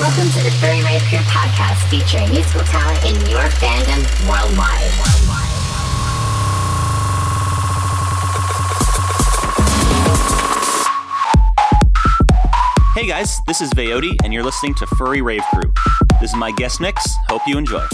Welcome to the Furry Rave Crew podcast featuring musical talent in your fandom worldwide. Hey guys, this is Vayote, and you're listening to Furry Rave Crew. This is my guest mix. Hope you enjoy.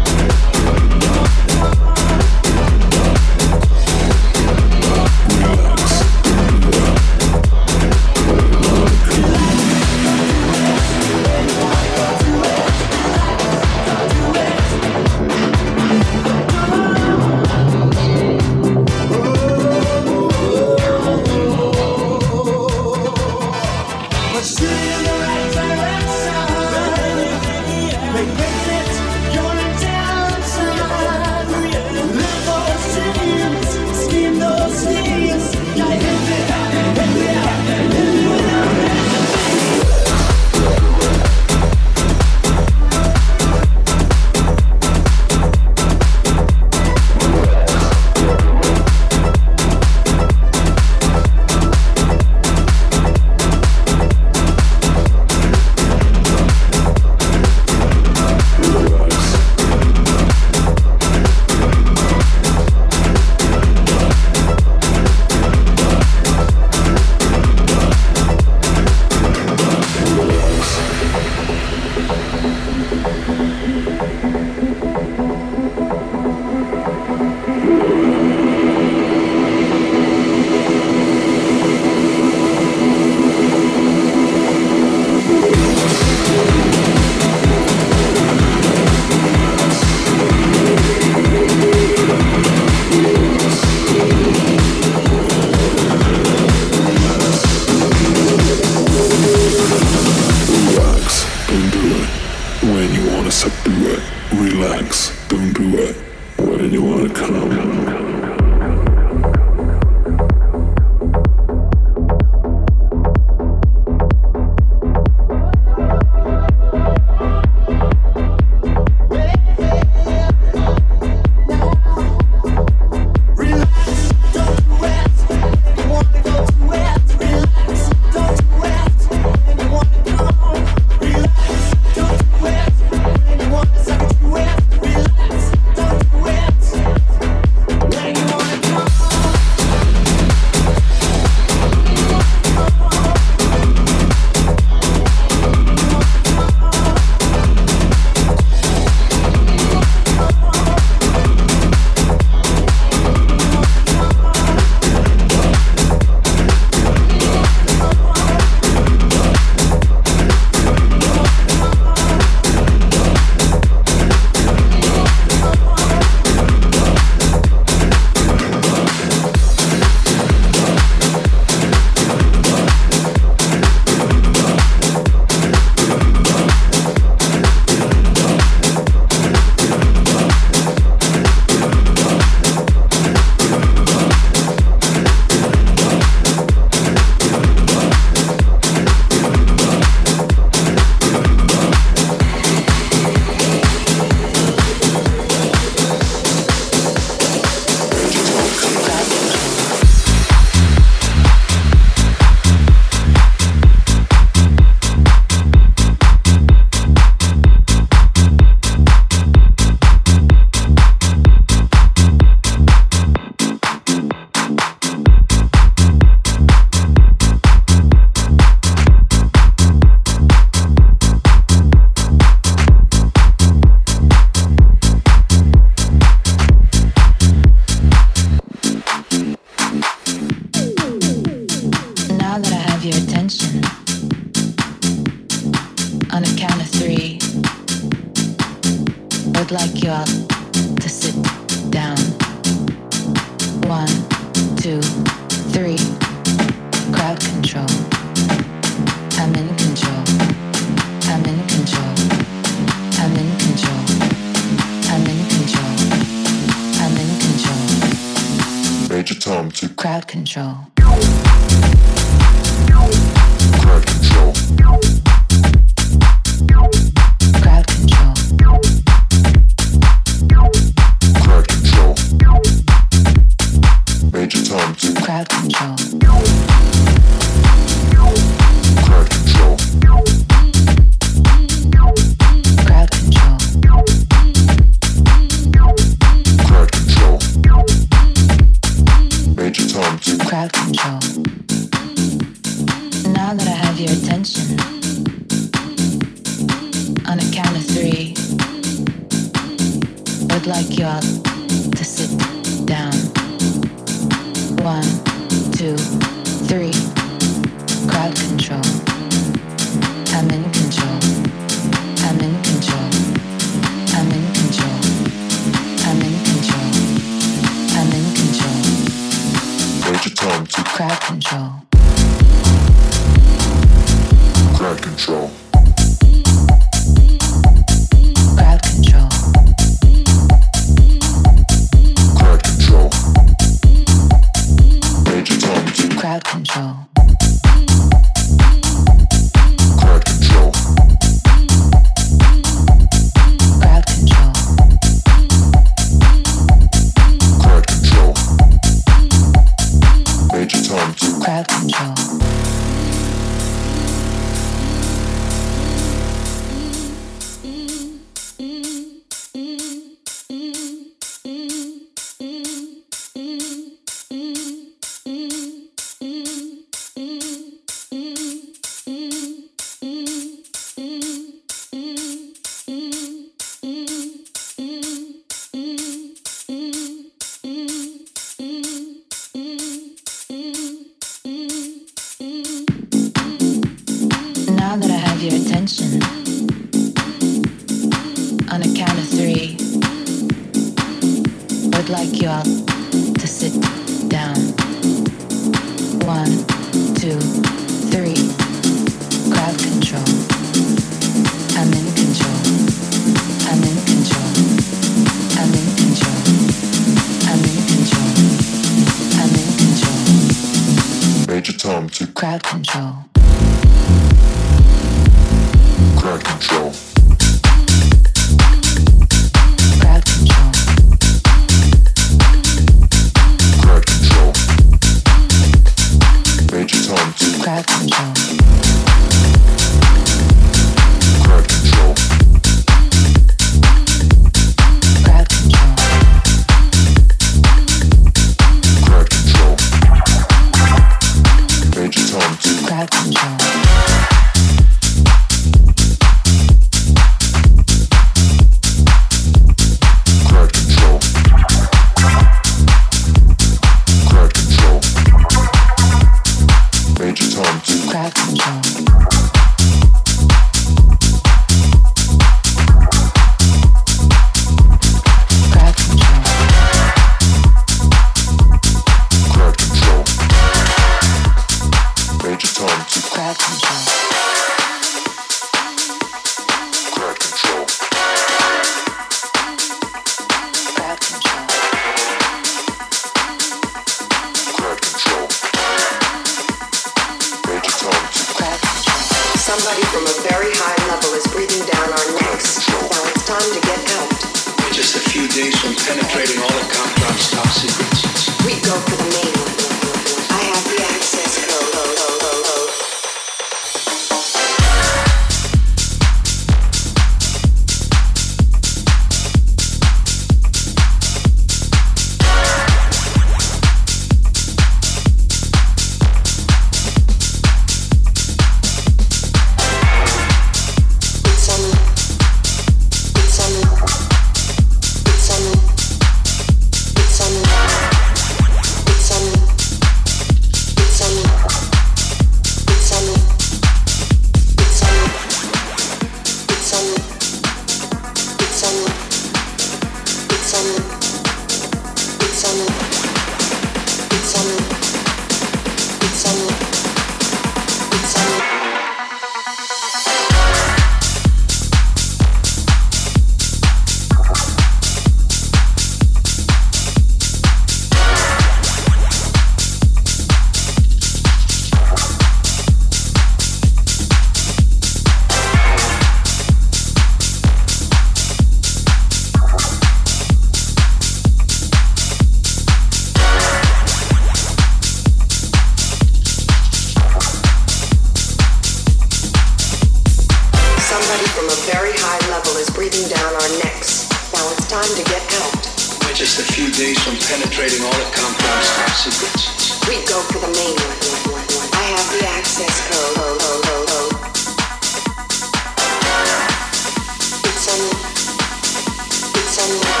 sunlight.